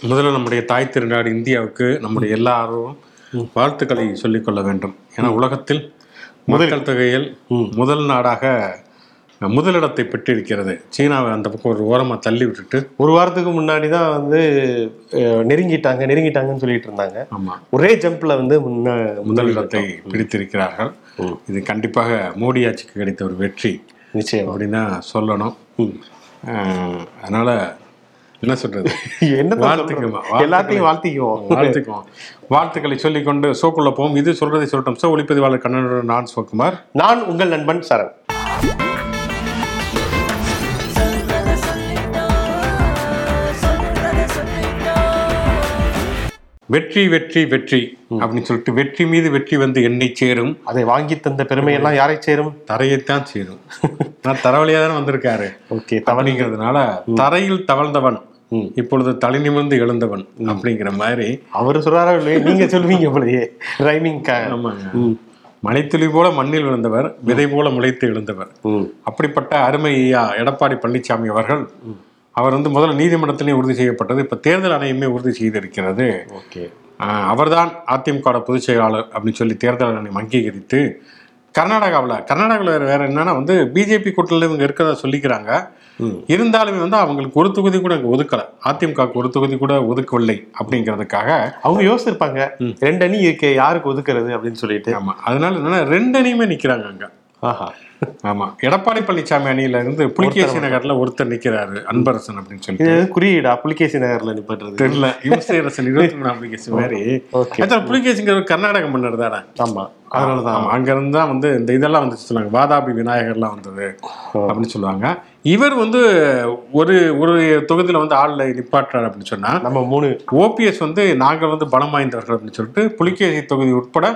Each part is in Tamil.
முதல்ல நம்முடைய தாய் திருநாடு இந்தியாவுக்கு நம்முடைய எல்லாரும் வாழ்த்துக்களை சொல்லிக்கொள்ள வேண்டும். ஏன்னா உலகத்தில் மக்கள் தொகையில் முதல் நாடாக முதலிடத்தை பெற்றிருக்கிறது. சீனாவை அந்த பக்கம் ஒரு ஓரமாக தள்ளி விட்டுட்டு. ஒரு வாரத்துக்கு முன்னாடி தான் வந்து நெருங்கிட்டாங்க நெருங்கிட்டாங்கன்னு சொல்லிட்டு இருந்தாங்க. ஆமாம் ஒரே ஜம்ப்ல வந்து முன்ன முதலிடத்தை பிடித்திருக்கிறார்கள். இது கண்டிப்பாக மோடி ஆட்சிக்கு கிடைத்த ஒரு வெற்றி. நிச்சயம். அப்படின்னு சொல்லணும். அதனால என்ன சொல்றது? என்ன வாழ்த்துக்குமா எல்லாத்தையும் வாழ்த்திக்குவோம். வாழ்த்துக்குவோம். வாழ்த்துக்களை சொல்லிக்கொண்டு ஷோக்குள்ள போவோம். இது சொல்றதை சொல்லட்டும். சோ ஒளிப்பதிவாளர் கண்ணனுடன் நான் சிவகுமார். நான் உங்கள் நண்பன் சரண் வெற்றி வெற்றி வெற்றி அப்படின்னு சொல்லிட்டு வெற்றி மீது வெற்றி வந்து என்னை சேரும். அதை வாங்கி தந்த பெருமையெல்லாம் யாரை சேரும்? தரையைத்தான் சேரும். நான் தரவழியா தானே வந்திருக்காரு. ஓகே அப்படிங்கிறதுனால தரையில் தவழ்ந்தவன் இப்பொழுது தலை நிமிர்ந்து எழுந்தவன் அப்படிங்கிற மாதிரி. அவர் சொல்றாரா இல்லையே நீங்க சொல்லுவீங்க போலயே. ரைமிங் ஆமாங்க. மலைத்துளி போல மண்ணில் விழுந்தவர் விதை போல முளைத்து எழுந்தவர். அப்படிப்பட்ட அருமை ஐயா எடப்பாடி பழனிசாமி அவர்கள் அவர் வந்து முதல்ல நீதிமன்றத்திலே உறுதி செய்யப்பட்டது. இப்ப தேர்தல் ஆணையமே உறுதி செய்திருக்கிறது. ஓகே. அவர்தான் அதிமுக பொதுச் செயலாளர் அப்படின்னு சொல்லி தேர்தல் ஆணையம் அங்கீகரித்து கர்நாடகாவில் கர்நாடகாவில் வேற வேற என்னன்னா வந்து பிஜேபி கூட்டத்தில் இவங்க இருக்கிறதா சொல்லிக்கிறாங்க. இருந்தாலுமே வந்து அவங்களுக்கு ஒரு தொகுதி கூட அங்கே ஒதுக்கலை. அதிமுகவுக்கு ஒரு தொகுதி கூட ஒதுக்கவில்லை அப்படிங்கிறதுக்காக அவங்க யோசிச்சிருப்பாங்க. ரெண்டு அணி இருக்கு யாருக்கு ஒதுக்குறது அப்படின்னு சொல்லிட்டு. ஆமா. அதனால என்னன்னா ரெண்டு அணியுமே நிக்கிறாங்க அங்க. ஆஹா. ஆமா. எடப்பாடி பழனிசாமி அணியில இருந்து புலிகேசி நகர்ல ஒருத்தர் நிக்கிறாரு அன்பரசன் அப்படின்னு சொல்லி புரியுடா புலிகேசி நகர்ல நிப்பட்டுறது. தெரியல. இம்சையரசன் இருபத்தி மூணு அப்ளிகேஷன் மாதிரி. புலிகேசிங்கிற கர்நாடக மன்னர் தானே ஆமா. அதனாலதான். அங்க இருந்து தான் வந்து இந்த இதெல்லாம் வந்து சொல்லுவாங்க. வாதாபி விநாயகர்லாம் வந்தது அப்படின்னு சொல்லுவாங்க. இவர் வந்து ஒரு ஒரு தொகுதியில வந்து ஆள்ல நிப்பாட்டுறாரு அப்படின்னு சொன்னா நம்ம மூணு. ஓபிஎஸ் வந்து நாங்கள் வந்து பலம் வாய்ந்தவர்கள் அப்படின்னு சொல்லிட்டு புலிகேசி தொகுதி உட்பட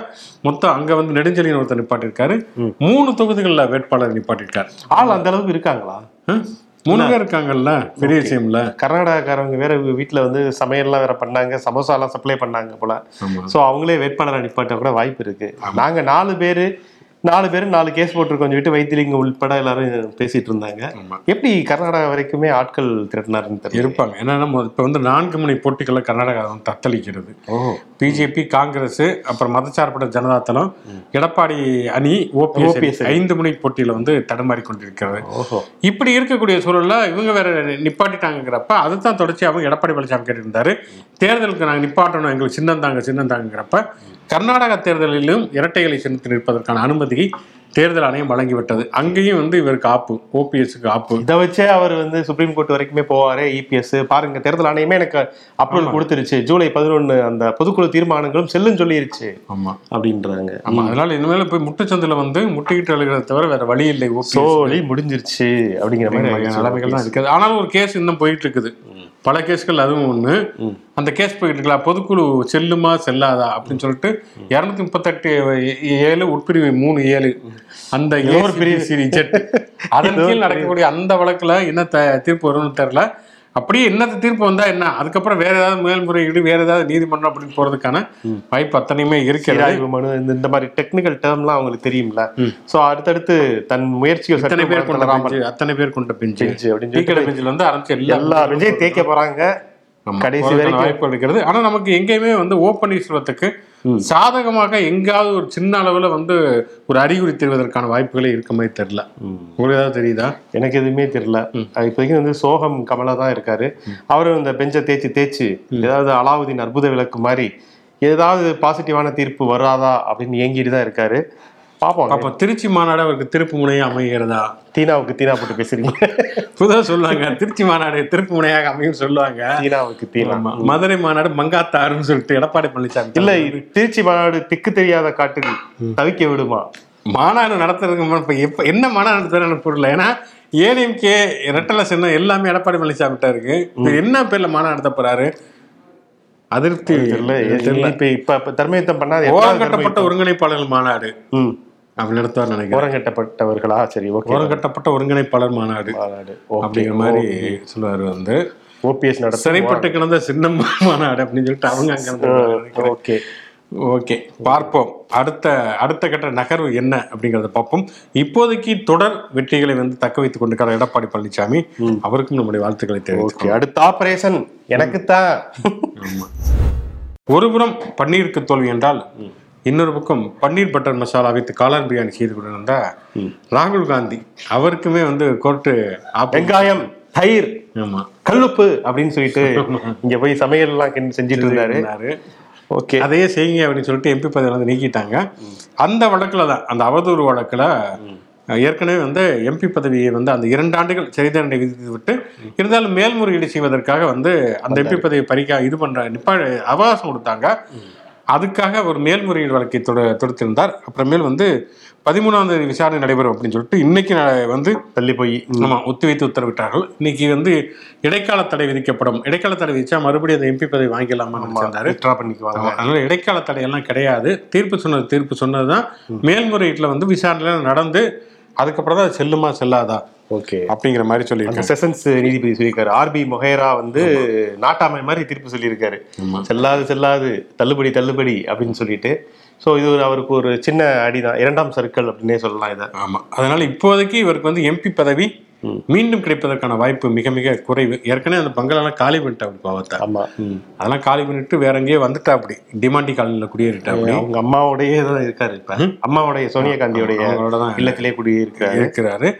மொத்தம் அங்க வந்து நெடுஞ்செழியன் ஒருத்தர் நிப்பாட்டிருக்காரு மூணு தொகுதிகளில் வேட்பாளர் நிப்பாட்டிருக்காரு ஆள் அந்த அளவுக்கு இருக்காங்களா? மூணு பேர் இருக்காங்கல்ல பெரிய விஷயம்ல கர்நாடகாக்காரவங்க வேற வீட்டுல வந்து சமையல்லாம் வேற பண்ணாங்க சமோசாலாம் சப்ளை பண்ணாங்க போல. சோ அவங்களே வேட்பாளரை நிப்பாட்ட கூட வாய்ப்பு இருக்கு. நாங்க நாலு பேரு நாலு பேர் நாலு கேஸ் போட்டிருக்கோம் சொல்லிட்டு வைத்திலிங்க உள்பட எல்லாரும் பேசிட்டு இருந்தாங்க. எப்படி கர்நாடகா வரைக்குமே ஆட்கள் திரட்டினாருன்னு இருப்பாங்க. ஏன்னா இப்போ வந்து நான்கு முனை போட்டிகளை கர்நாடகா தத்தளிக்கிறது. பிஜேபி காங்கிரஸ் அப்புறம் மதச்சார்பற்ற ஜனதா தளம் எடப்பாடி அணி ஓபிஎஸ். ஐந்து முனை போட்டியில வந்து தடுமாறி கொண்டிருக்கிறது. இப்படி இருக்கக்கூடிய சூழல்ல இவங்க வேற நிப்பாட்டிட்டாங்கிறப்ப அதுதான் தொடர்ச்சி அவங்க எடப்பாடி பழனிசாமி கேட்டிருந்தாரு. தேர்தலுக்கு நாங்கள் நிப்பாட்டணும் எங்களுக்கு சின்னம் தாங்க சின்னம் தாங்கிறப்ப கர்நாடகா தேர்தலிலும் இரட்டைகளை சின்னத்தில் நிற்பதற்கான அனுமதியை தேர்தல் ஆணையம் வழங்கிவிட்டது. அங்கேயும் வந்து இவருக்கு ஆப்பு ஓபிஎஸ்க்கு ஆப்பு இதை வச்சே அவர் வந்து சுப்ரீம் கோர்ட் வரைக்குமே போவாரு இபிஎஸ் பாருங்க தேர்தல் ஆணையமே எனக்கு அப்ரூவல் கொடுத்துருச்சு. ஜூலை பதினொன்னு அந்த பொதுக்குழு தீர்மானங்களும் செல்லுன்னு சொல்லிருச்சு. ஆமா. அப்படின்றாங்க. ஆமா அதனால இனிமேல் போய் முட்டுச்சந்தில வந்து முட்டிக்கிட்டு அழுகிறத தவிர வேற வழி இல்லை சோழி முடிஞ்சிருச்சு அப்படிங்கிற மாதிரி. நிலைமைகள் தான் இருக்குது. ஆனாலும் ஒரு கேஸ் இன்னும் போயிட்டு இருக்குது. பல கேஸ்கள் அதுவும் ஒண்ணு. அந்த கேஸ் போயிட்டு இருக்கலாம் பொதுக்குழு செல்லுமா செல்லாதா அப்படின்னு சொல்லிட்டு இருநூத்தி முப்பத்தெட்டு ஏழு உட்பிரிவு மூணு ஏழு. அந்த ஏழு பிரிவு ஜெட் அதன் கீழ் நடக்கக்கூடிய அந்த வழக்குல என்ன த- தீர்ப்பு வரும்னு தெரியல. அப்படியே என்னத்த தீர்ப்பு வந்தா என்ன? அதுக்கப்புறம் வேற ஏதாவது மேல்முறையீடு வேற ஏதாவது நீதிமன்றம் அப்படின்னு போறதுக்கான வாய்ப்பு அத்தனையுமே இருக்கிறது. மனு இந்த இந்த மாதிரி டெக்னிக்கல் டேர்ம்லாம் அவங்களுக்கு தெரியும்ல. சோ அடுத்தடுத்து தன் முயற்சிகள் அத்தனை பேர் கொண்ட அத்தனை பேர் கொண்ட பெஞ்சு. அப்படின்னு பெஞ்சில் வந்து ஆரம்பிச்சு எல்லா விஜய் தேய்க்க போறாங்க. கடைசி வரைக்கும். வாய்ப்பு இருக்கிறது. ஆனா நமக்கு எங்கேயுமே வந்து ஓ பன்னீர்செல்வத்துக்கு சாதகமாக எங்காவது ஒரு சின்ன அளவுல வந்து ஒரு அறிகுறி தெரிவதற்கான வாய்ப்புகளே இருக்க மாதிரி தெரியல. உங்களுக்கு ஏதாவது தெரியுதா? எனக்கு எதுவுமே தெரியல. இப்போதைக்கு வந்து சோகம் கமலா தான் இருக்காரு. அவரும் இந்த பெஞ்சை தேய்ச்சி தேய்ச்சி ஏதாவது அலாவுதீன் அற்புத விளக்கு மாதிரி ஏதாவது பாசிட்டிவான தீர்ப்பு வராதா அப்படின்னு ஏங்கிட்டு தான் இருக்காரு. பாப்போம். அப்ப திருச்சி மாநாடு அவருக்கு திருப்பு முனையா அமைகிறதா? தீனாவுக்கு தீனா போட்டு பேசுறீங்க. புதுதாக சொல்லுவாங்க திருச்சி மாநாடு திருப்பு முனையாக அமையும் சொல்லுவாங்க. தீனாவுக்கு தீனா. மதுரை மாநாடு மங்காத்தாருன்னு சொல்லிட்டு எடப்பாடி பழனிசாமி இல்ல திருச்சி மாநாடு திக்கு தெரியாத காட்டில் தவிக்க விடுமா? மாநாடு நடத்துறதுக்கு இப்ப எப்ப என்ன மாநாடு நடத்துறதுன்னு புரியல. ஏன்னா ஏடிஎம்கே இரட்டலை சின்னம் எல்லாமே எடப்பாடி பழனிசாமி கிட்ட இருக்கு என்ன பேர்ல மாநாடு நடத்த போறாரு? அதிருப்தி தெரியல. இப்ப இப்ப தர்மயுத்தம் பண்ணா அது ஓரம் கட்டப்பட்ட தர்மயுத்தம்? ஒருங்கிணைப்பாளர் மாநாடு. நடத்துவார் நினைக்கிறேன். கட்டப்பட்டவர்களா சரி ஓகே கட்டப்பட்ட ஒருங்கிணைப்பாளர் மாநாடு மாநாடு. அப்படிங்கிற மாதிரி சொல்லுவாரு வந்து. ஓபிஎஸ் நடத்த சிறைப்பட்டு கிடந்த சின்னம் மாநாடு அப்படின்னு சொல்லிட்டு அவங்க அங்க. ஓகே ஓகே பார்ப்போம். அடுத்த அடுத்த கட்ட நகர்வு என்ன அப்படிங்கறத பார்ப்போம். இப்போதைக்கு தொடர் வெற்றிகளை வந்து தக்க வைத்துக் கொண்டிருக்கிற எடப்பாடி பழனிசாமி அவருக்கும் நம்முடைய வாழ்த்துக்களை தெரிவித்துக் ஓகே அடுத்த ஆபரேஷன் எனக்குத்தான். ஒருபுறம் பன்னீருக்கு தோல்வி என்றால் இன்னொரு பக்கம் பன்னீர் பட்டர் மசாலா வைத்து காளான் பிரியாணி செய்து கொண்டிருந்த ராகுல் காந்தி. அவருக்குமே வந்து கோர்ட்டு வெங்காயம் தயிர் ஆமா. கல்லுப்பு அப்படின்னு சொல்லிட்டு இங்க போய் சமையல் எல்லாம் கிண்டி செஞ்சுட்டு இருந்தாரு. இருந்தாரு. ஓகே. அதையே செய்யுங்க அப்படின்னு சொல்லிட்டு எம்பி பதவியில வந்து நீக்கிட்டாங்க. அந்த வழக்குல தான் அந்த அவதூறு வழக்குல ஏற்கனவே வந்து எம்பி பதவியை வந்து அந்த இரண்டு ஆண்டுகள் சிறை தண்டனை விதித்து விட்டு இருந்தாலும் மேல்முறையீடு செய்வதற்காக வந்து அந்த எம்பி பதவியை பறிக்க இது பண்ற நிப்பா அவகாசம் கொடுத்தாங்க. அதுக்காக ஒரு மேல்முறையீடு வழக்கை தொட தொடுத்திருந்தார். அப்புறமேல் வந்து பதிமூணாம் தேதி விசாரணை நடைபெறும் அப்படின்னு சொல்லிட்டு இன்னைக்கு வந்து தள்ளி போய். ஆமா ஒத்திவைத்து உத்தரவிட்டார்கள். இன்னைக்கு வந்து இடைக்கால தடை விதிக்கப்படும். இடைக்கால தடை விதிச்சா மறுபடியும் அந்த எம்பி பதவி வாங்கிடலாமா வித்ரா பண்ணிக்குவாங்க. அதனால இடைக்கால தடையெல்லாம் கிடையாது. தீர்ப்பு சொன்னது தீர்ப்பு சொன்னதுதான் மேல்முறையீட்டுல வந்து விசாரணை நடந்து அதுக்கப்புறம் தான் செல்லுமா செல்லாதா ஓகே. அப்படிங்கிற மாதிரி அந்த சொல்லியிருக்காங்க செஷன்ஸ் நீதிபதி சொல்லியிருக்காரு. ஆர்பி மொஹேரா வந்து நாட்டாமை மாதிரி தீர்ப்பு சொல்லியிருக்காரு. செல்லாது செல்லாது தள்ளுபடி தள்ளுபடி அப்படின்னு சொல்லிட்டு. ஸோ இது ஒரு அவருக்கு ஒரு சின்ன அடிதான். இரண்டாம் சர்க்கிள் அப்படின்னே சொல்லலாம் இதை. ஆமா. அதனால இப்போதைக்கு இவருக்கு வந்து எம்பி பதவி மீண்டும் கிடைப்பதற்கான வாய்ப்பு மிக மிக குறைவு. ஏற்கனவே அந்த பங்களெல்லாம் காலி பண்ணிட்டா அப்படி பாவத்தை? ஆமா. அதெல்லாம் காலி பண்ணிட்டு வேற எங்கேயோ வந்துட்டா அப்படி. டிமாண்டி காலனியில் குடியேறிட்டா அப்படி. அவங்க அம்மாவோடயே தான் இருக்காரு இப்ப. அம்மாவுடைய சோனியா காந்தியோடைய இல்லத்திலே குடியிருக்காரு இருக்கிறாரு.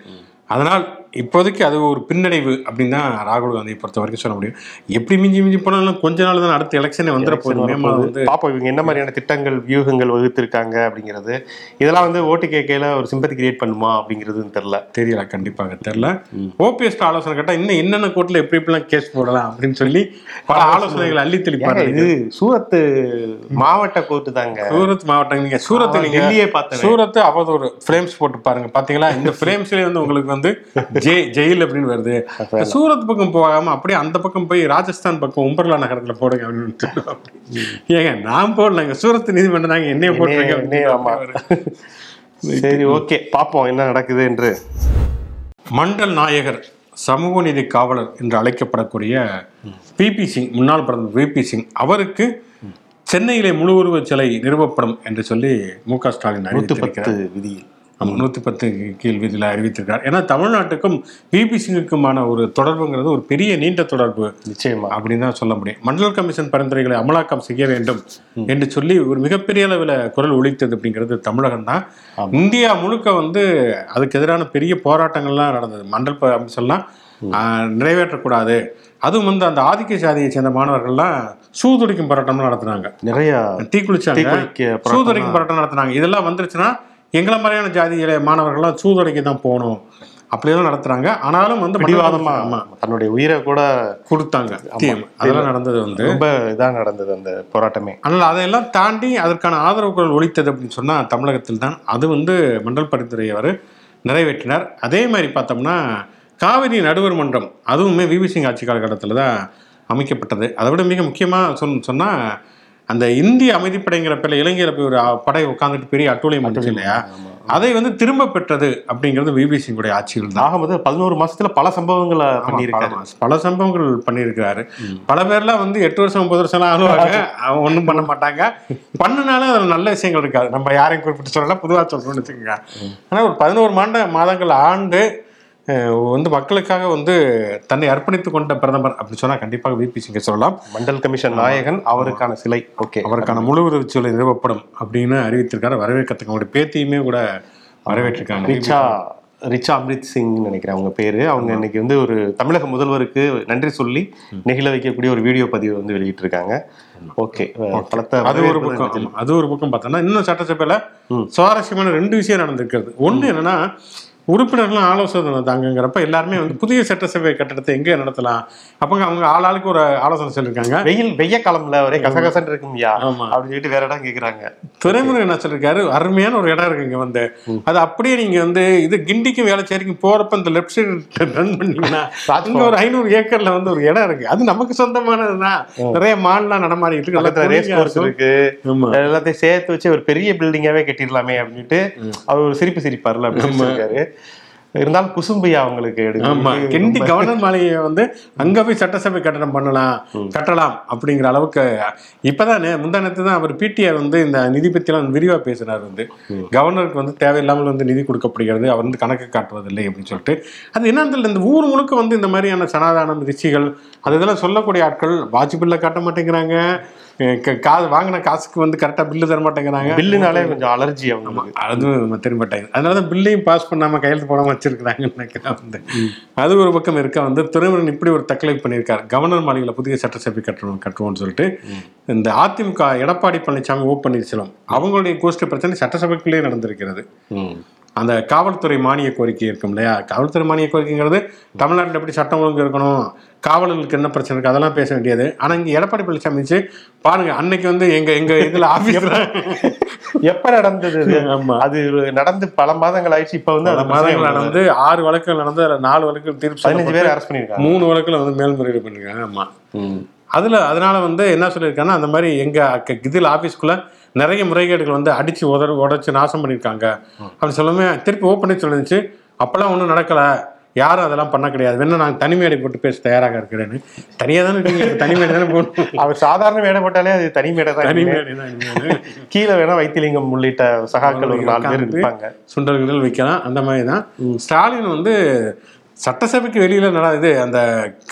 அதனால் இப்போதைக்கு அது ஒரு பின்னடைவு அப்படின்னு தான் ராகுல் காந்தியை பொறுத்த வரைக்கும் சொல்ல முடியும். எப்படி மிஞ்சி மிஞ்சி போனாலும் கொஞ்ச நாள் தான் அடுத்த எலெக்ஷனே வந்துட போகுது. வந்து பாப்போம் இவங்க என்ன மாதிரியான திட்டங்கள் வியூகங்கள் வகுத்திருக்காங்க அப்படிங்கிறது. இதெல்லாம் வந்து ஓட்டு கேட்கையில ஒரு சிம்பத்தி கிரியேட் பண்ணுமா அப்படிங்கிறதுன்னு தெரியல. தெரியல கண்டிப்பாக தெரியல. ஓபிஎஸ் ஆலோசனை கேட்டா இன்னும் என்னென்ன கோர்ட்ல எப்படி எப்படிலாம் கேஸ் போடலாம் அப்படின்னு சொல்லி பல ஆலோசனைகள் அள்ளி தெளிப்பாரு இது சூரத் மாவட்ட கோர்ட்டு தாங்க. சூரத் மாவட்டம் நீங்க சூரத்தை ஆமா, நீங்க டெல்லியே பார்த்தேன். சூரத் அவதூறு ஃப்ரேம்ஸ் போட்டு பாருங்க. பாத்தீங்களா? இந்த ஃப்ரேம்ஸ்லயே வந்து உங்களுக்கு வந்து ஜெ ஜெயில் அப்படின்னு வருது. சூரத் பக்கம் போகாம அப்படியே அந்த பக்கம் போய் ராஜஸ்தான் பக்கம் உம்பர்லா நகரத்துல போடுங்க அப்படின்னு. ஏங்க நான் போடலங்க. சூரத் நீதிமன்றம் தாங்க என்னைய போட்டுருங்க. சரி ஓகே. பாப்போம் என்ன நடக்குது என்று. மண்டல் நாயகர் சமூக நீதி காவலர் என்று அழைக்கப்படக்கூடிய பிபி சிங் முன்னாள் பிரதமர் விபி சிங் அவருக்கு சென்னையிலே முழு உருவச் சிலை நிறுவப்படும் என்று சொல்லி மு க ஸ்டாலின் பத்து விதியில். ஆமா நூற்றி பத்து கீழ் விதியில் அறிவித்திருக்கார். ஏன்னா தமிழ்நாட்டுக்கும் விபி சிங்குக்குமான ஒரு தொடர்புங்கிறது ஒரு பெரிய நீண்ட தொடர்பு. நிச்சயமா. அப்படின்னு தான் சொல்ல முடியும். மண்டல் கமிஷன் பரிந்துரைகளை அமலாக்கம் செய்ய வேண்டும் என்று சொல்லி ஒரு மிகப்பெரிய அளவில் குரல் ஒலித்தது அப்படிங்கிறது தமிழகம் தான். இந்தியா முழுக்க வந்து அதுக்கு எதிரான பெரிய போராட்டங்கள்லாம் நடந்தது. மண்டல் கமிஷன்லாம் நிறைவேற்றக்கூடாது. அதுவும் வந்து அந்த ஆதிக்க சாதியை சேர்ந்த மாணவர்கள்லாம் சூதுடிக்கும் போராட்டம்லாம் நடத்துனாங்க. நிறைய தீக்குளிச்சாங்க. சூதுரைக்கும் போராட்டம் நடத்துனாங்க. இதெல்லாம் வந்துருச்சுன்னா எங்களை மாதிரியான ஜாதியில மாணவர்கள்லாம் சூதுரைக்கு தான் போகணும். அப்படியெல்லாம் நடத்துறாங்க. ஆனாலும் வந்து பிடிவாதமா ஆமா. தன்னுடைய உயிரை கூட கொடுத்தாங்க. அதெல்லாம் நடந்தது வந்து ரொம்ப இதா நடந்தது அந்த போராட்டமே. ஆனால் அதையெல்லாம் தாண்டி அதற்கான ஆதரவு குரல் ஒலித்தது அப்படின்னு சொன்னா தமிழகத்தில் தான். அது வந்து மண்டல் பரிந்துரை அவர் நிறைவேற்றினார். அதே மாதிரி பார்த்தோம்னா காவிரி நடுவர் மன்றம் அதுவுமே விபி சிங் ஆட்சி காலகட்டத்தில் தான் அமைக்கப்பட்டது. அதை விட மிக முக்கியமாக சொன் சொன்னால் அந்த இந்திய அமைதிப்படைங்கிற பேர்ல இலங்கையில் போய் ஒரு படை உட்காந்துட்டு பெரிய அட்டூழியம் பண்ணுச்சு இல்லையா? அதை வந்து திரும்ப பெற்றது அப்படிங்கிறது விபி சிங்குடைய ஆட்சிகள் தான். ஆகும்போது பதினோரு மாசத்துல பல சம்பவங்களை பண்ணியிருக்காரு. பல- சம்பவங்கள் பண்ணியிருக்கிறாரு. பல பேர்லாம் வந்து எட்டு வருஷம் ஒன்பது வருஷம் எல்லாம் ஆளுவாங்க அவங்க ஒன்றும் பண்ண மாட்டாங்க. பண்ணினாலும் அதில் நல்ல விஷயங்கள் இருக்காது. நம்ம யாரையும் குறிப்பிட்டு சொல்லல பொதுவாக சொல்றோம்னு வச்சுக்கோங்க. ஆனால் ஒரு பதினோரு மாண்ட மாதங்கள் ஆண்டு வந்து மக்களுக்காக வந்து தன்னை அர்ப்பணித்துக் கொண்ட பிரதமர் அப்படின்னு சொன்னா கண்டிப்பாக விபி சிங்கை சொல்லலாம். மண்டல் கமிஷன் நாயகன் அவருக்கான சிலை. ஓகே. அவருக்கான முழு உதவிச்சொலை நிறுவப்படும் அப்படின்னு அறிவித்திருக்காரு. வரவேற்கத்தக்க அவங்களுடைய பேத்தியுமே கூட வரவேற்றிருக்காங்க. ரிச்சா ரிச்சா அம்ரித் சிங் நினைக்கிறேன் அவங்க பேரு. அவங்க இன்னைக்கு வந்து ஒரு தமிழக முதல்வருக்கு நன்றி சொல்லி நெகிழ வைக்கக்கூடிய ஒரு வீடியோ பதிவு வந்து வெளியிட்டு இருக்காங்க ஓகே. பலத்த அது ஒரு பக்கம். அது ஒரு பக்கம் பார்த்தோம்னா இன்னும் சட்டசபையில சுவாரஸ்யமான ரெண்டு விஷயம் நடந்திருக்கிறது. ஒண்ணு என்னன்னா உறுப்பினர்லாம் ஆலோசனை நடந்தாங்கிறப்ப எல்லாருமே வந்து புதிய சட்டசபை கட்டடத்தை எங்க நடத்தலாம்? அப்பங்க அவங்க ஆளாளுக்கு ஒரு ஆலோசனை சொல்லியிருக்காங்க. வெயில் வெய்ய காலம்ல ஒரே கசகசன் இருக்கும்யா? ஆமா. அப்படின்னு சொல்லிட்டு வேற இடம் கேக்குறாங்க. துறைமுறை என்ன சொல்லிருக்காரு அருமையான ஒரு இடம் இருக்கு இங்க வந்து. அது அப்படியே நீங்க வந்து இது கிண்டிக்கும் வேலைச்சேரிக்கும் போறப்ப இந்த லெஃப்ட் சைடு ரன் பண்ணீங்கன்னா அங்க ஒரு ஐநூறு ஏக்கர்ல வந்து ஒரு இடம் இருக்கு. அது நமக்கு சொந்தமானதுதான் நிறைய மான்லாம் நடமாடிட்டு இருக்கு ரேஸ் கோர்ஸ் இருக்கு. எல்லாத்தையும் சேர்த்து வச்சு ஒரு பெரிய பில்டிங்காவே கட்டிடலாமே அப்படின்ட்டு அவர் ஒரு சிரிப்பு சிரிப்பார்ல அப்படின்னு சொல்லியிருக்காரு. இருந்தாலும் குசும்பையா அவங்களுக்கு ஆமா. எடுக்க கிண்டி கவர்னர் மாளிகையை வந்து அங்க போய் சட்டசபை கட்டணம் பண்ணலாம் கட்டலாம் அப்படிங்கிற அளவுக்கு இப்பதான் நே- முந்தா நேத்து தான் அவர் பிடிஆர் வந்து இந்த நிதி பத்திலாம் விரிவா பேசினார் வந்து. கவர்னருக்கு வந்து தேவையில்லாமல் வந்து நிதி கொடுக்கப்படுகிறது அவர் வந்து கணக்கு காட்டுவதில்லை அப்படின்னு சொல்லிட்டு. அது என்னன்னு தெரியல இந்த ஊர் முழுக்க வந்து இந்த மாதிரியான சனாதானம் ரிஷிகள் அது இதெல்லாம் சொல்லக்கூடிய ஆட்கள் வாஜ்பில்ல காட்ட மாட்டேங்கிறாங்க. அஹ் க- கா வாங்கின காசுக்கு வந்து கரெக்டா பில்லு தர மாட்டேங்கிறாங்க. பில்லுனாலே கொஞ்சம் அலர்ஜி அவங்களுக்கு அதுவும் திரும்ப மாட்டாங்க அதனால தான் பில்லையும் பாஸ் பண்ணாம கையெழுத்து போடாம வச்சிருக்கிறாங்கன்னு நினைக்கிறேன் வந்து. அது ஒரு பக்கம் இருக்க வந்து துறைமுருகன் இப்படி ஒரு தக்கலை பண்ணியிருக்காரு. கவர்னர் மாளிகையில் புதிய சட்டசபை கட்டணும் கட்டுவோம்னு சொல்லிட்டு இந்த அதிமுக எடப்பாடி பழனிசாமி ஓ பன்னீர்செல்வம் அவங்களுடைய கோஷ்டி பிரச்சனை சட்டசபைக்குள்ளேயே நடந்திருக்கிறது. அந்த காவல்துறை மானிய கோரிக்கை இருக்கும் இல்லையா? காவல்துறை மானிய கோரிக்கைங்கிறது தமிழ்நாட்டில் எப்படி சட்டம் ஒழுங்கு இருக்கணும்? காவலர்களுக்கு என்ன பிரச்சனை இருக்கு? அதெல்லாம் பேச வேண்டியது. ஆனா இங்க எடப்பாடி பழனிசாமி வச்சு பாருங்க அன்னைக்கு வந்து எங்க எங்க இதுல ஆபீஸ்ல எப்ப நடந்தது? ஆமா. அது நடந்து பல மாதங்கள் ஆயிடுச்சு. இப்ப வந்து அது மாதங்கள் நடந்து ஆறு வழக்குகள் நடந்து அதுல நாலு வழக்குகள் தீர்ப்பு பதினஞ்சு பேர் அரெஸ்ட் பண்ணிருக்காங்க மூணு வழக்குல வந்து மேல்முறையீடு பண்ணிருக்காங்க ஆமா. அதுல அதனால வந்து என்ன சொல்லியிருக்காங்கன்னா அந்த மாதிரி எங்க அக்க- இதில் ஆபீஸ்க்குள்ள நிறைய முறைகேடுகள் வந்து அடிச்சு உதற உடைச்சு நாசம் பண்ணியிருக்காங்க. அப்படி சொல்லுமே திருப்பி ஓப்பனே சொல்லிருந்துச்சு. அப்பெல்லாம் ஒன்றும் நடக்கல. யாரும் அதெல்லாம் பண்ண கிடையாது. வேணா நான் தனிமேடை போட்டு பேச தயாராக இருக்கிறேன்னு. தனியாக தானே இருக்கீங்க? தனிமேடை தானே போகணும் அவர் சாதாரண மேடை போட்டாலே அது தனி மேடை தான் தனிமேடை தான் இனிமேலு. கீழே வேணா வைத்திலிங்கம் உள்ளிட்ட சகாக்கள் ஒரு நாலு பேர் இருப்பாங்க. சுண்டல்கள் வைக்கலாம். அந்த மாதிரி தான். ஸ்டாலின் வந்து சட்டசபைக்கு வெளியில நட இது அந்த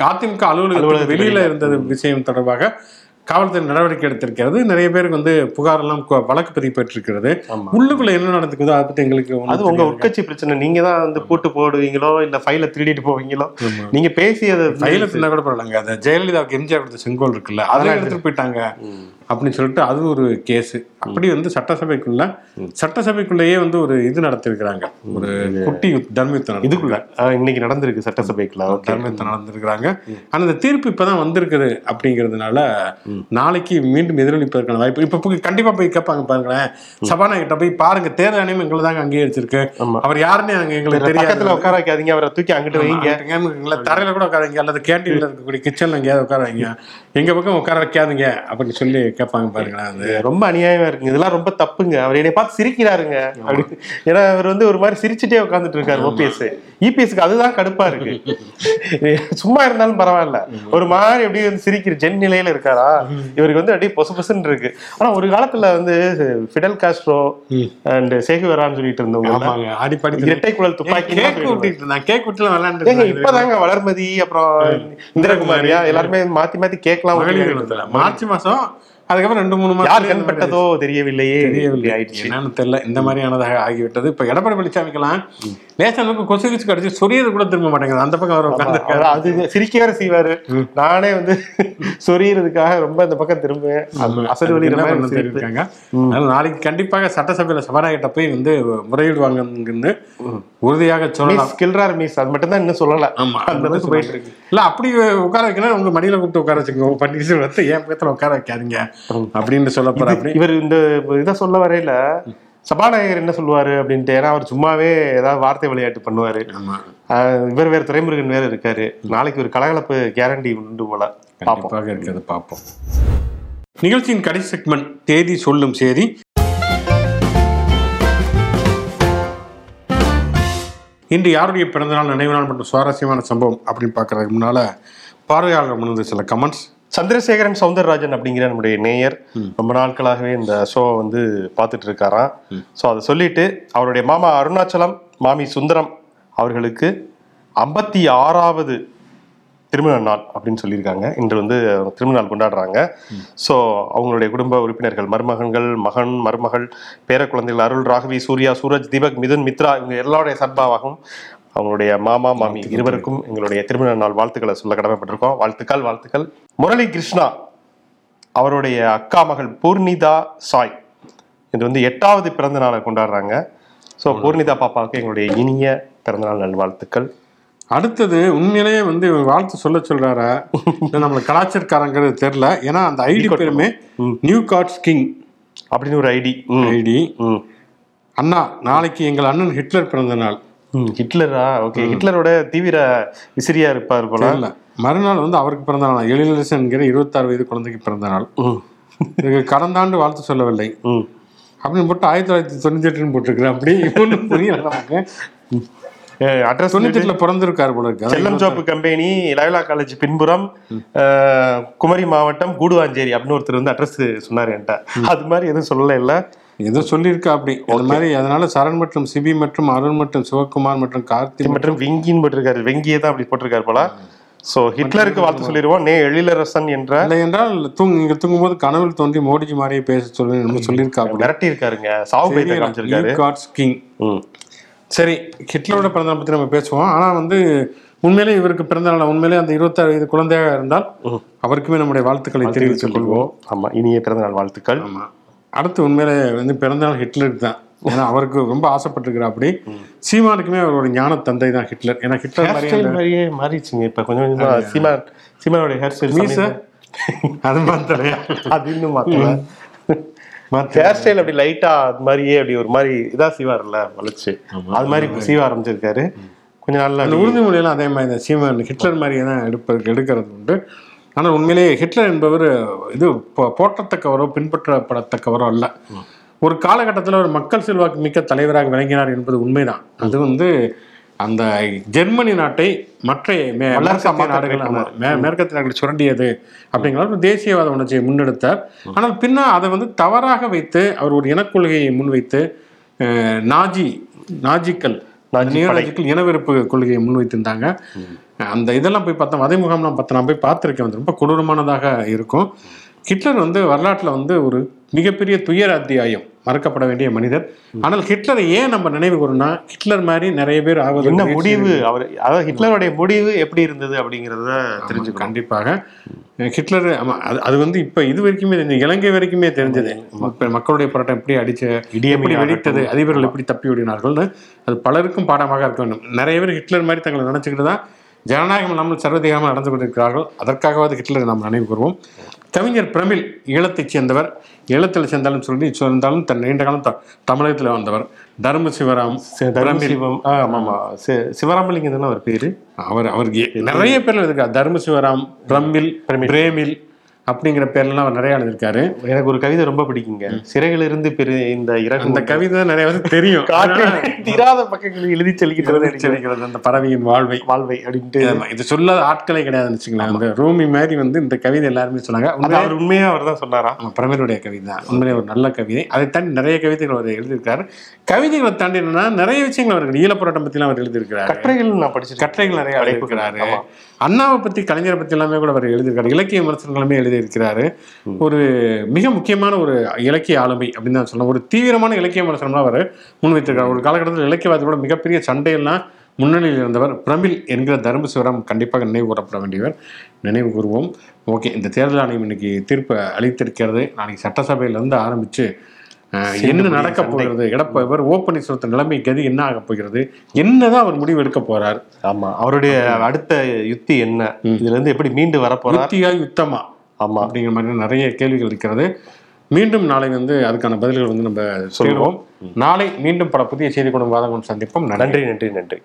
அதிமுக அலுவலகத்துக்கு வெளியில இருந்தது விஷயம் தொடர்பாக காவல்துறை நடவடிக்கை எடுத்திருக்கிறது. நிறைய பேருக்கு வந்து புகார் எல்லாம் வழக்கு பதிவு பெற்றிருக்கிறது. உள்ளுக்குள்ள என்ன நடந்துக்குதோ அதை பத்தி எங்களுக்கு அது உங்க. உட்கட்சி பிரச்சனை. நீங்க தான் வந்து பூட்டு போடுவீங்களோ இல்ல ஃபைல திருடிட்டு போவீங்களோ. நீங்க பேசியது கையில தின்னா கூட பரவாயில்லைங்க. அந்த ஜெயலலிதாவுக்கு எம்ஜிஆர் கொடுத்த செங்கோல் இருக்குல்ல அதெல்லாம் எடுத்துட்டு போயிட்டாங்க. அப்படின்னு சொல்லிட்டு அது ஒரு கேஸ். அப்படி வந்து சட்டசபைக்குள்ள சட்டசபைக்குள்ளேயே வந்து ஒரு இது நடத்திருக்கிறாங்க. ஒரு குட்டி தர்மயுத்தம் இதுக்குள்ள இன்னைக்கு நடந்திருக்கு சட்டசபைக்குள்ள. தர்மயுத்தம் நடந்திருக்கிறாங்க. ஆனா இந்த தீர்ப்பு இப்பதான் வந்திருக்குது அப்படிங்கிறதுனால நாளைக்கு மீண்டும் எதிரொலிப்பதற்கான வாய்ப்பு இப்ப போய் கண்டிப்பா போய் கேட்பாங்க பாருங்களேன். சபாநாயகர்கிட்ட போய் பாருங்க தேர்தல் ஆணையம் எங்களை தாங்க அங்கீகரிச்சிருக்கு. அவர் யாருன்னு அங்க எங்களுக்கு தெரியாது. பக்கத்துல உட்கார வைக்காதீங்க அவரை தூக்கி அங்கிட்டு வைங்க. எங்களை தரையில கூட உட்காருங்க அல்லது கேண்டீன்ல இருக்கக்கூடிய கிச்சன்ல எங்கேயாவது உட்கார வைங்க. எங்க பக்கம் உட்கார வைக்காதீங்க அப்படின்னு சொல்லி கேட்பாங்க பாருங்களேன் அது. ரொம்ப அநியாயமா இருக்குங்க. இதெல்லாம் ரொம்ப தப்புங்க. அவர் என்னை பார்த்து சிரிக்கிறாருங்க. ஏன்னா அவர் வந்து ஒரு மாதிரி சிரிச்சுட்டே உட்காந்துட்டு இருக்காரு ஓபிஎஸ் இபிஎஸ்க்கு அதுதான் கடுப்பா இருக்கு. சும்மா இருந்தாலும் பரவாயில்ல. ஒரு மாதிரி அப்படியே வந்து சிரிக்கிற ஜென் நிலையில இருக்காரா? இவருக்கு வந்து அப்படியே பொசு பொசுன்னு இருக்கு. ஆனா ஒரு காலத்துல வந்து ஃபிடல் காஸ்ட்ரோ அண்ட் சேகுவரான்னு சொல்லிட்டு இருந்தவங்க ஆடிப்பாடி இரட்டை குழல் துப்பாக்கி கேக் விட்டுட்டு இருந்தாங்க கேக் விட்டுலாம் விளையாண்டு இப்பதாங்க வளர்மதி அப்புறம் இந்திரகுமாரியா? எல்லாருமே மாத்தி மாத்தி கேட்கலாம். மார்ச் மாசம் அதுக்கப்புறம் ரெண்டு மூணு மாசம் கண்பட்டதோ தெரியவில்லையே. தெரியவில்லை. ஆயிடுச்சு. என்னன்னு தெரியல. இந்த மாதிரியானதாக ஆகிவிட்டது. இப்ப எடப்பாடி பழனிசாமிக்கெல்லாம் அளவுக்கு கொசு கிச்சு கடிச்சு சொரியது கூட திரும்ப மாட்டேங்குது. அந்த பக்கம் அவர் உட்காந்து அவர் அது சிரிக்க வேற செய்வாரு நானே வந்து சொரியறதுக்காக ரொம்ப இந்த பக்கம் திரும்புவேன். சிரிப்பு. தெரிவிக்காங்க அதனால நாளைக்கு கண்டிப்பாக சட்டசபையில சபாநாயகர்கிட்ட போய் வந்து முறையிடுவாங்கன்னு உறுதியாக சொல்லலாம். கில்றார் மிஸ். அது மட்டும் தான் இன்னும் சொல்லல. ஆமா அந்த போயிட்டு இருக்கு. இல்ல அப்படி உட்கார வைக்கணும் உங்க மடியில கூப்பிட்டு உட்கார வச்சுக்கோங்க. வந்து என் பக்கத்துல உட்கார வைக்காதீங்க? அப்படின்னு சொல்ல போற அப்படி. இவர் இந்த இதை சொல்ல வரையில சபாநாயகர் என்ன சொல்லுவாரு அப்படின்ட்டு ஏன்னா அவர் சும்மாவே ஏதாவது வார்த்தை விளையாட்டு பண்ணுவாரு. இவர் வேற துரைமுருகன் வேற இருக்காரு. நாளைக்கு ஒரு கலகலப்பு கேரண்டி உண்டு போல. கண்டிப்பாக இருக்கிறது பார்ப்போம். நிகழ்ச்சியின் கடைசி செக்மெண்ட் தேதி சொல்லும் செய்தி இன்று யாருடைய பிறந்தநாள் நினைவு நாள் மற்றும் சுவாரஸ்யமான சம்பவம் அப்படின்னு பார்க்கறதுக்கு முன்னால பார்வையாளர் முன்னது சில கமெண்ட்ஸ் சந்திரசேகரன் சௌந்தரராஜன் அப்படிங்கிற நம்முடைய நேயர் ரொம்ப நாட்களாகவே இந்த ஷோவை வந்து பார்த்துட்டு இருக்காராம் ஸோ அதை சொல்லிட்டு அவருடைய மாமா அருணாச்சலம் மாமி சுந்தரம் அவர்களுக்கு ஐம்பத்தி ஆறாவது திருமண நாள் அப்படின்னு சொல்லியிருக்காங்க. இன்று வந்து திருமண நாள் கொண்டாடுறாங்க. ஸோ அவங்களுடைய குடும்ப உறுப்பினர்கள் மருமகன்கள் மகன் மருமகள் பேர குழந்தைகள் அருள் ராகவி சூர்யா சூரஜ் தீபக் மிதுன் மித்ரா இவங்க எல்லாருடைய சார்பாகவும் அவங்களுடைய மாமா மாமி இருவருக்கும் எங்களுடைய திருமண நாள் வாழ்த்துக்களை சொல்ல கடமைப்பட்டிருக்கோம். வாழ்த்துக்கள் வாழ்த்துக்கள். முரளி கிருஷ்ணா அவருடைய அக்கா மகள் பூர்ணிதா சாய். இது வந்து எட்டாவது பிறந்த நாளை கொண்டாடுறாங்க. ஸோ பூர்ணிதா பாப்பாவுக்கு எங்களுடைய இனிய பிறந்தநாள் நல்வாழ்த்துக்கள். அடுத்தது உண்மையிலேயே வந்து இவர் வாழ்த்து சொல்ல சொல்றாரா? இல்ல நம்மள கலாச்சாரக்காரங்கிறது தெரியல. ஏன்னா அந்த ஐடி பேருமே நியூ கார்ட்ஸ் கிங் அப்படின்னு ஒரு ஐடி. ஐடி. ம். அண்ணா நாளைக்கு எங்கள் அண்ணன் ஹிட்லர் பிறந்த நாள். ஹிட்லரா? ஓகே ஹிட்லரோட தீவிர விசிறியா இருப்பார் போல. மறுநாள் வந்து அவருக்கு பிறந்த நாள். எழிலரசன் என்கிற இருபத்தாறு வயது குழந்தைக்கு பிறந்த நாள். கடந்த ஆண்டு வாழ்த்து சொல்லவில்லை. அப்படின்னு போட்டு ஆயிரத்தி தொள்ளாயிரத்தி தொண்ணூத்தி எட்டுன்னு போட்டிருக்கிறேன். அப்படி ஒன்றும் புரியல நமக்கு. அட்ரஸ் தொண்ணூத்தி பிறந்திருக்காரு போல இருக்கு. செல்லம் ஜோப்பு கம்பெனி லயோலா காலேஜ் பின்புறம் குமரி மாவட்டம் கூடுவாஞ்சேரி அப்படின்னு ஒருத்தர் வந்து அட்ரஸ் சொன்னாரு என்கிட்ட. அது மாதிரி எதுவும் சொல்லல இல்ல? ஏதோ சொல்லியிருக்கா அப்படி. அது மாதிரி அதனால சரண் மற்றும் சிபி மற்றும் அருண் மற்றும் சிவகுமார் மற்றும் கார்த்தி மற்றும் வெங்கின்னு போட்டிருக்காரு. வெங்கியே தான் அப்படி போட்டிருக்காரு போல. சோ ஹிட்லருக்கு வாழ்த்து சொல்லிடுவோம். நே எழிலரசன் என்ற இல்லை என்றால் தூங் நீங்க தூங்கும்போது கனவில் தோன்றி மோடிஜி மாதிரியே பேச சொல்லி நம்ம அப்படி. மிரட்டி இருக்காருங்க சாவு காமிச்சிருக்காரு. காட்ஸ் கிங். சரி ஹிட்லரோட பிறந்தநாள் பத்தி நம்ம பேசுவோம். ஆனா வந்து உண்மையிலே இவருக்கு பிறந்த நாள் உண்மையிலே அந்த இருபத்தாறு வயது குழந்தையாக இருந்தால் அவருக்குமே நம்முடைய வாழ்த்துக்களை தெரிவித்துக் கொள்வோம். ஆமா இனிய பிறந்தநாள் வாழ்த்துக்கள். ஆமா. அடுத்து உண்மையிலே வந்து பிறந்தநாள் ஹிட்லருக்கு தான். ஏன்னா அவருக்கு ரொம்ப ஆசைப்பட்டிருக்கிறார் அப்படி சீமானுக்குமே அவரோட ஞான தந்தை தான் ஹிட்லர். ஏன்னா ஹிட்லர் மாதிரியே மாறிடுச்சுங்க. இப்ப கொஞ்சம் கொஞ்சமா சீமா சீமானுடைய ஹேர் ஸ்டைல் மீச? அது மாத்தலையா? அது இன்னும் மாத்தல. ஹேர் ஸ்டைல் அப்படி லைட்டா அது மாதிரியே அப்படி ஒரு மாதிரி இதா சீவார்ல வளைச்சு அது மாதிரி சீவ ஆரம்பிச்சிருக்காரு. கொஞ்ச நாள்ல அந்த உறுதிமொழியெல்லாம் அதே மாதிரி தான். சீமான் ஹிட்லர் மாதிரியே தான் எடுப்பதற்கு எடுக்கிறது உண்டு. ஆனால் உண்மையிலேயே ஹிட்லர் என்பவர் இது போ- போற்றத்தக்கவரோ பின்பற்றப்படத்தக்கவரோ அல்ல. ஒரு காலகட்டத்தில் ஒரு மக்கள் செல்வாக்கு மிக்க தலைவராக விளங்கினார் என்பது உண்மைதான். அது வந்து அந்த ஜெர்மனி நாட்டை மற்ற மேற்கத்திய நாடுகள் மேற்கத்திய நாடுகள் சுரண்டியது அப்படிங்கிற ஒரு தேசியவாத உணர்ச்சியை முன்னெடுத்தார். ஆனால் பின்ன அதை வந்து தவறாக வைத்து அவர் ஒரு இனக்கொள்கையை முன்வைத்து நாஜி நாஜிக்கள் நியோநாஜிக்கள் இனவெறுப்பு கொள்கையை முன்வைத்திருந்தாங்க. அந்த இதெல்லாம் போய் பார்த்தா வதை முகாம்லாம் பார்த்து நான் போய் பார்த்துருக்கேன். வந்து ரொம்ப கொடூரமானதாக இருக்கும். ஹிட்லர் வந்து வரலாற்றில் வந்து ஒரு மிகப்பெரிய துயர அத்தியாயம். மறக்கப்பட வேண்டிய மனிதர். ஆனால் ஹிட்லரை ஏன் நம்ம நினைவு கூறணும்னா ஹிட்லர் மாதிரி நிறைய பேர் ஆவது என்ன முடிவு? அவர் அதாவது ஹிட்லருடைய முடிவு எப்படி இருந்தது அப்படிங்கறத தெரிஞ்சுக்கணும். கண்டிப்பாக. ஹிட்லர் அது அது வந்து இப்ப இது வரைக்குமே தெரிஞ்சு இலங்கை வரைக்குமே தெரிஞ்சது. மக்களுடைய போராட்டம் எப்படி அடிச்ச இடியமை எப்படி வெடித்தது அதிபர்கள் எப்படி தப்பி ஓடினார்கள்னு அது பலருக்கும் பாடமாக இருக்க வேண்டும். நிறைய பேர் ஹிட்லர் மாதிரி தங்களை நினைச்சுக்கிட்டு தான் ஜனநாயகம் இல்லாமல் சர்வதேகமாக நடந்து கொண்டிருக்கிறார்கள். அதற்காகவாது ஹிட்லரை நாம் நினைவு கூறுவோம். கவிஞர் பிரமிழ் ஈழத்தைச் சேர்ந்தவர். ஈழத்தில் சேர்ந்தாலும் சொல்லி சேர்ந்தாலும் தன் நீண்ட காலம் த- தமிழகத்தில் வந்தவர் தர்ம சிவராம் தர்மசிவம். ஆ, ஆமா ஆமா சி- சிவராமலிங்கம் தானே அவர் பேரு? அவர் அவருக்கு நிறைய பேர்ல இருக்கார் தர்ம சிவராம் பிரமிழ். பிரேமில் அப்படிங்கிற பேர்லாம் அவர் நிறைய எழுதியிருக்காரு. எனக்கு ஒரு கவிதை ரொம்ப பிடிக்குங்க. சிறையில் இருந்து பெரு இந்த இறகு அந்த கவிதை நிறைய பேருக்கு தெரியும். திராத பக்கங்களில் எழுதி செல்கிறது செல்கிறது அந்த பறவையின் வாழ்வை. வாழ்வை அப்படின்ட்டு. இது சொல்லாத ஆட்களே கிடையாதுன்னு வச்சுக்கலாம் அந்த ரூமி மாதிரி வந்து இந்த கவிதை எல்லாருமே சொன்னாங்க. அவர் உண்மையா அவர் தான் சொன்னாரா? ஆமா, பிரமிழுடைய கவிதை தான். உண்மையிலே ஒரு நல்ல கவிதை. அதை தாண்டி நிறைய கவிதைகள் அவர் எழுதியிருக்காரு. கவிதைகளை தாண்டி என்னன்னா நிறைய விஷயங்கள் அவர்கள் ஈழப்போராட்டம் பற்றிலாம் அவர் எழுதியிருக்கிறார். கட்டுரைகள் நான் படிச்சிருக்கேன். கட்டுரைகள் நிறைய எழுதியிருக்கிறாரு. அண்ணாவை பத்தி கலைஞரை பத்தி எல்லாமே கூட அவர் எழுதியிருக்காரு. இலக்கிய விமர்சனங்களுமே எழுதியிருக்கிறாரு. ஒரு மிக முக்கியமான ஒரு இலக்கிய ஆளுமை அப்படின்னு தான் சொல்லலாம் ஒரு தீவிரமான இலக்கிய விமர்சனம்லாம் அவர் முன்வைத்திருக்காரு. ஒரு காலகட்டத்தில் இலக்கியவாதத்தோட மிகப்பெரிய சண்டையெல்லாம் முன்னணியில் இருந்தவர் பிரமிழ் என்கிற தர்ம சிவராம் கண்டிப்பாக நினைவு கூறப்பட வேண்டியவர். நினைவு கூறுவோம். ஓகே இந்த தேர்தல் ஆணையம் இன்னைக்கு தீர்ப்பு அளித்திருக்கிறது. நாளைக்கு சட்டசபையிலிருந்து ஆரம்பிச்சு அஹ், என்ன நடக்க போகிறது? எடப்ப இவர் ஓ பன்னீர்செல்வத்தின் நிலைமை கதி என்ன ஆக போகிறது? என்னதான் அவர் முடிவு எடுக்க போறார்? ஆமா அவருடைய அடுத்த யுத்தி என்ன? இதுல இருந்து எப்படி மீண்டு வர போறார்? யுத்தியா யுத்தமா? ஆமா. அப்படிங்கிற மாதிரி நிறைய கேள்விகள் இருக்கிறது. மீண்டும் நாளை வந்து அதுக்கான பதில்கள் வந்து நம்ம சொல்லுவோம். நாளை மீண்டும் பல புதிய செய்தி கொண்டு வாதம் சந்திப்போம் நன்றி நன்றி நன்றி.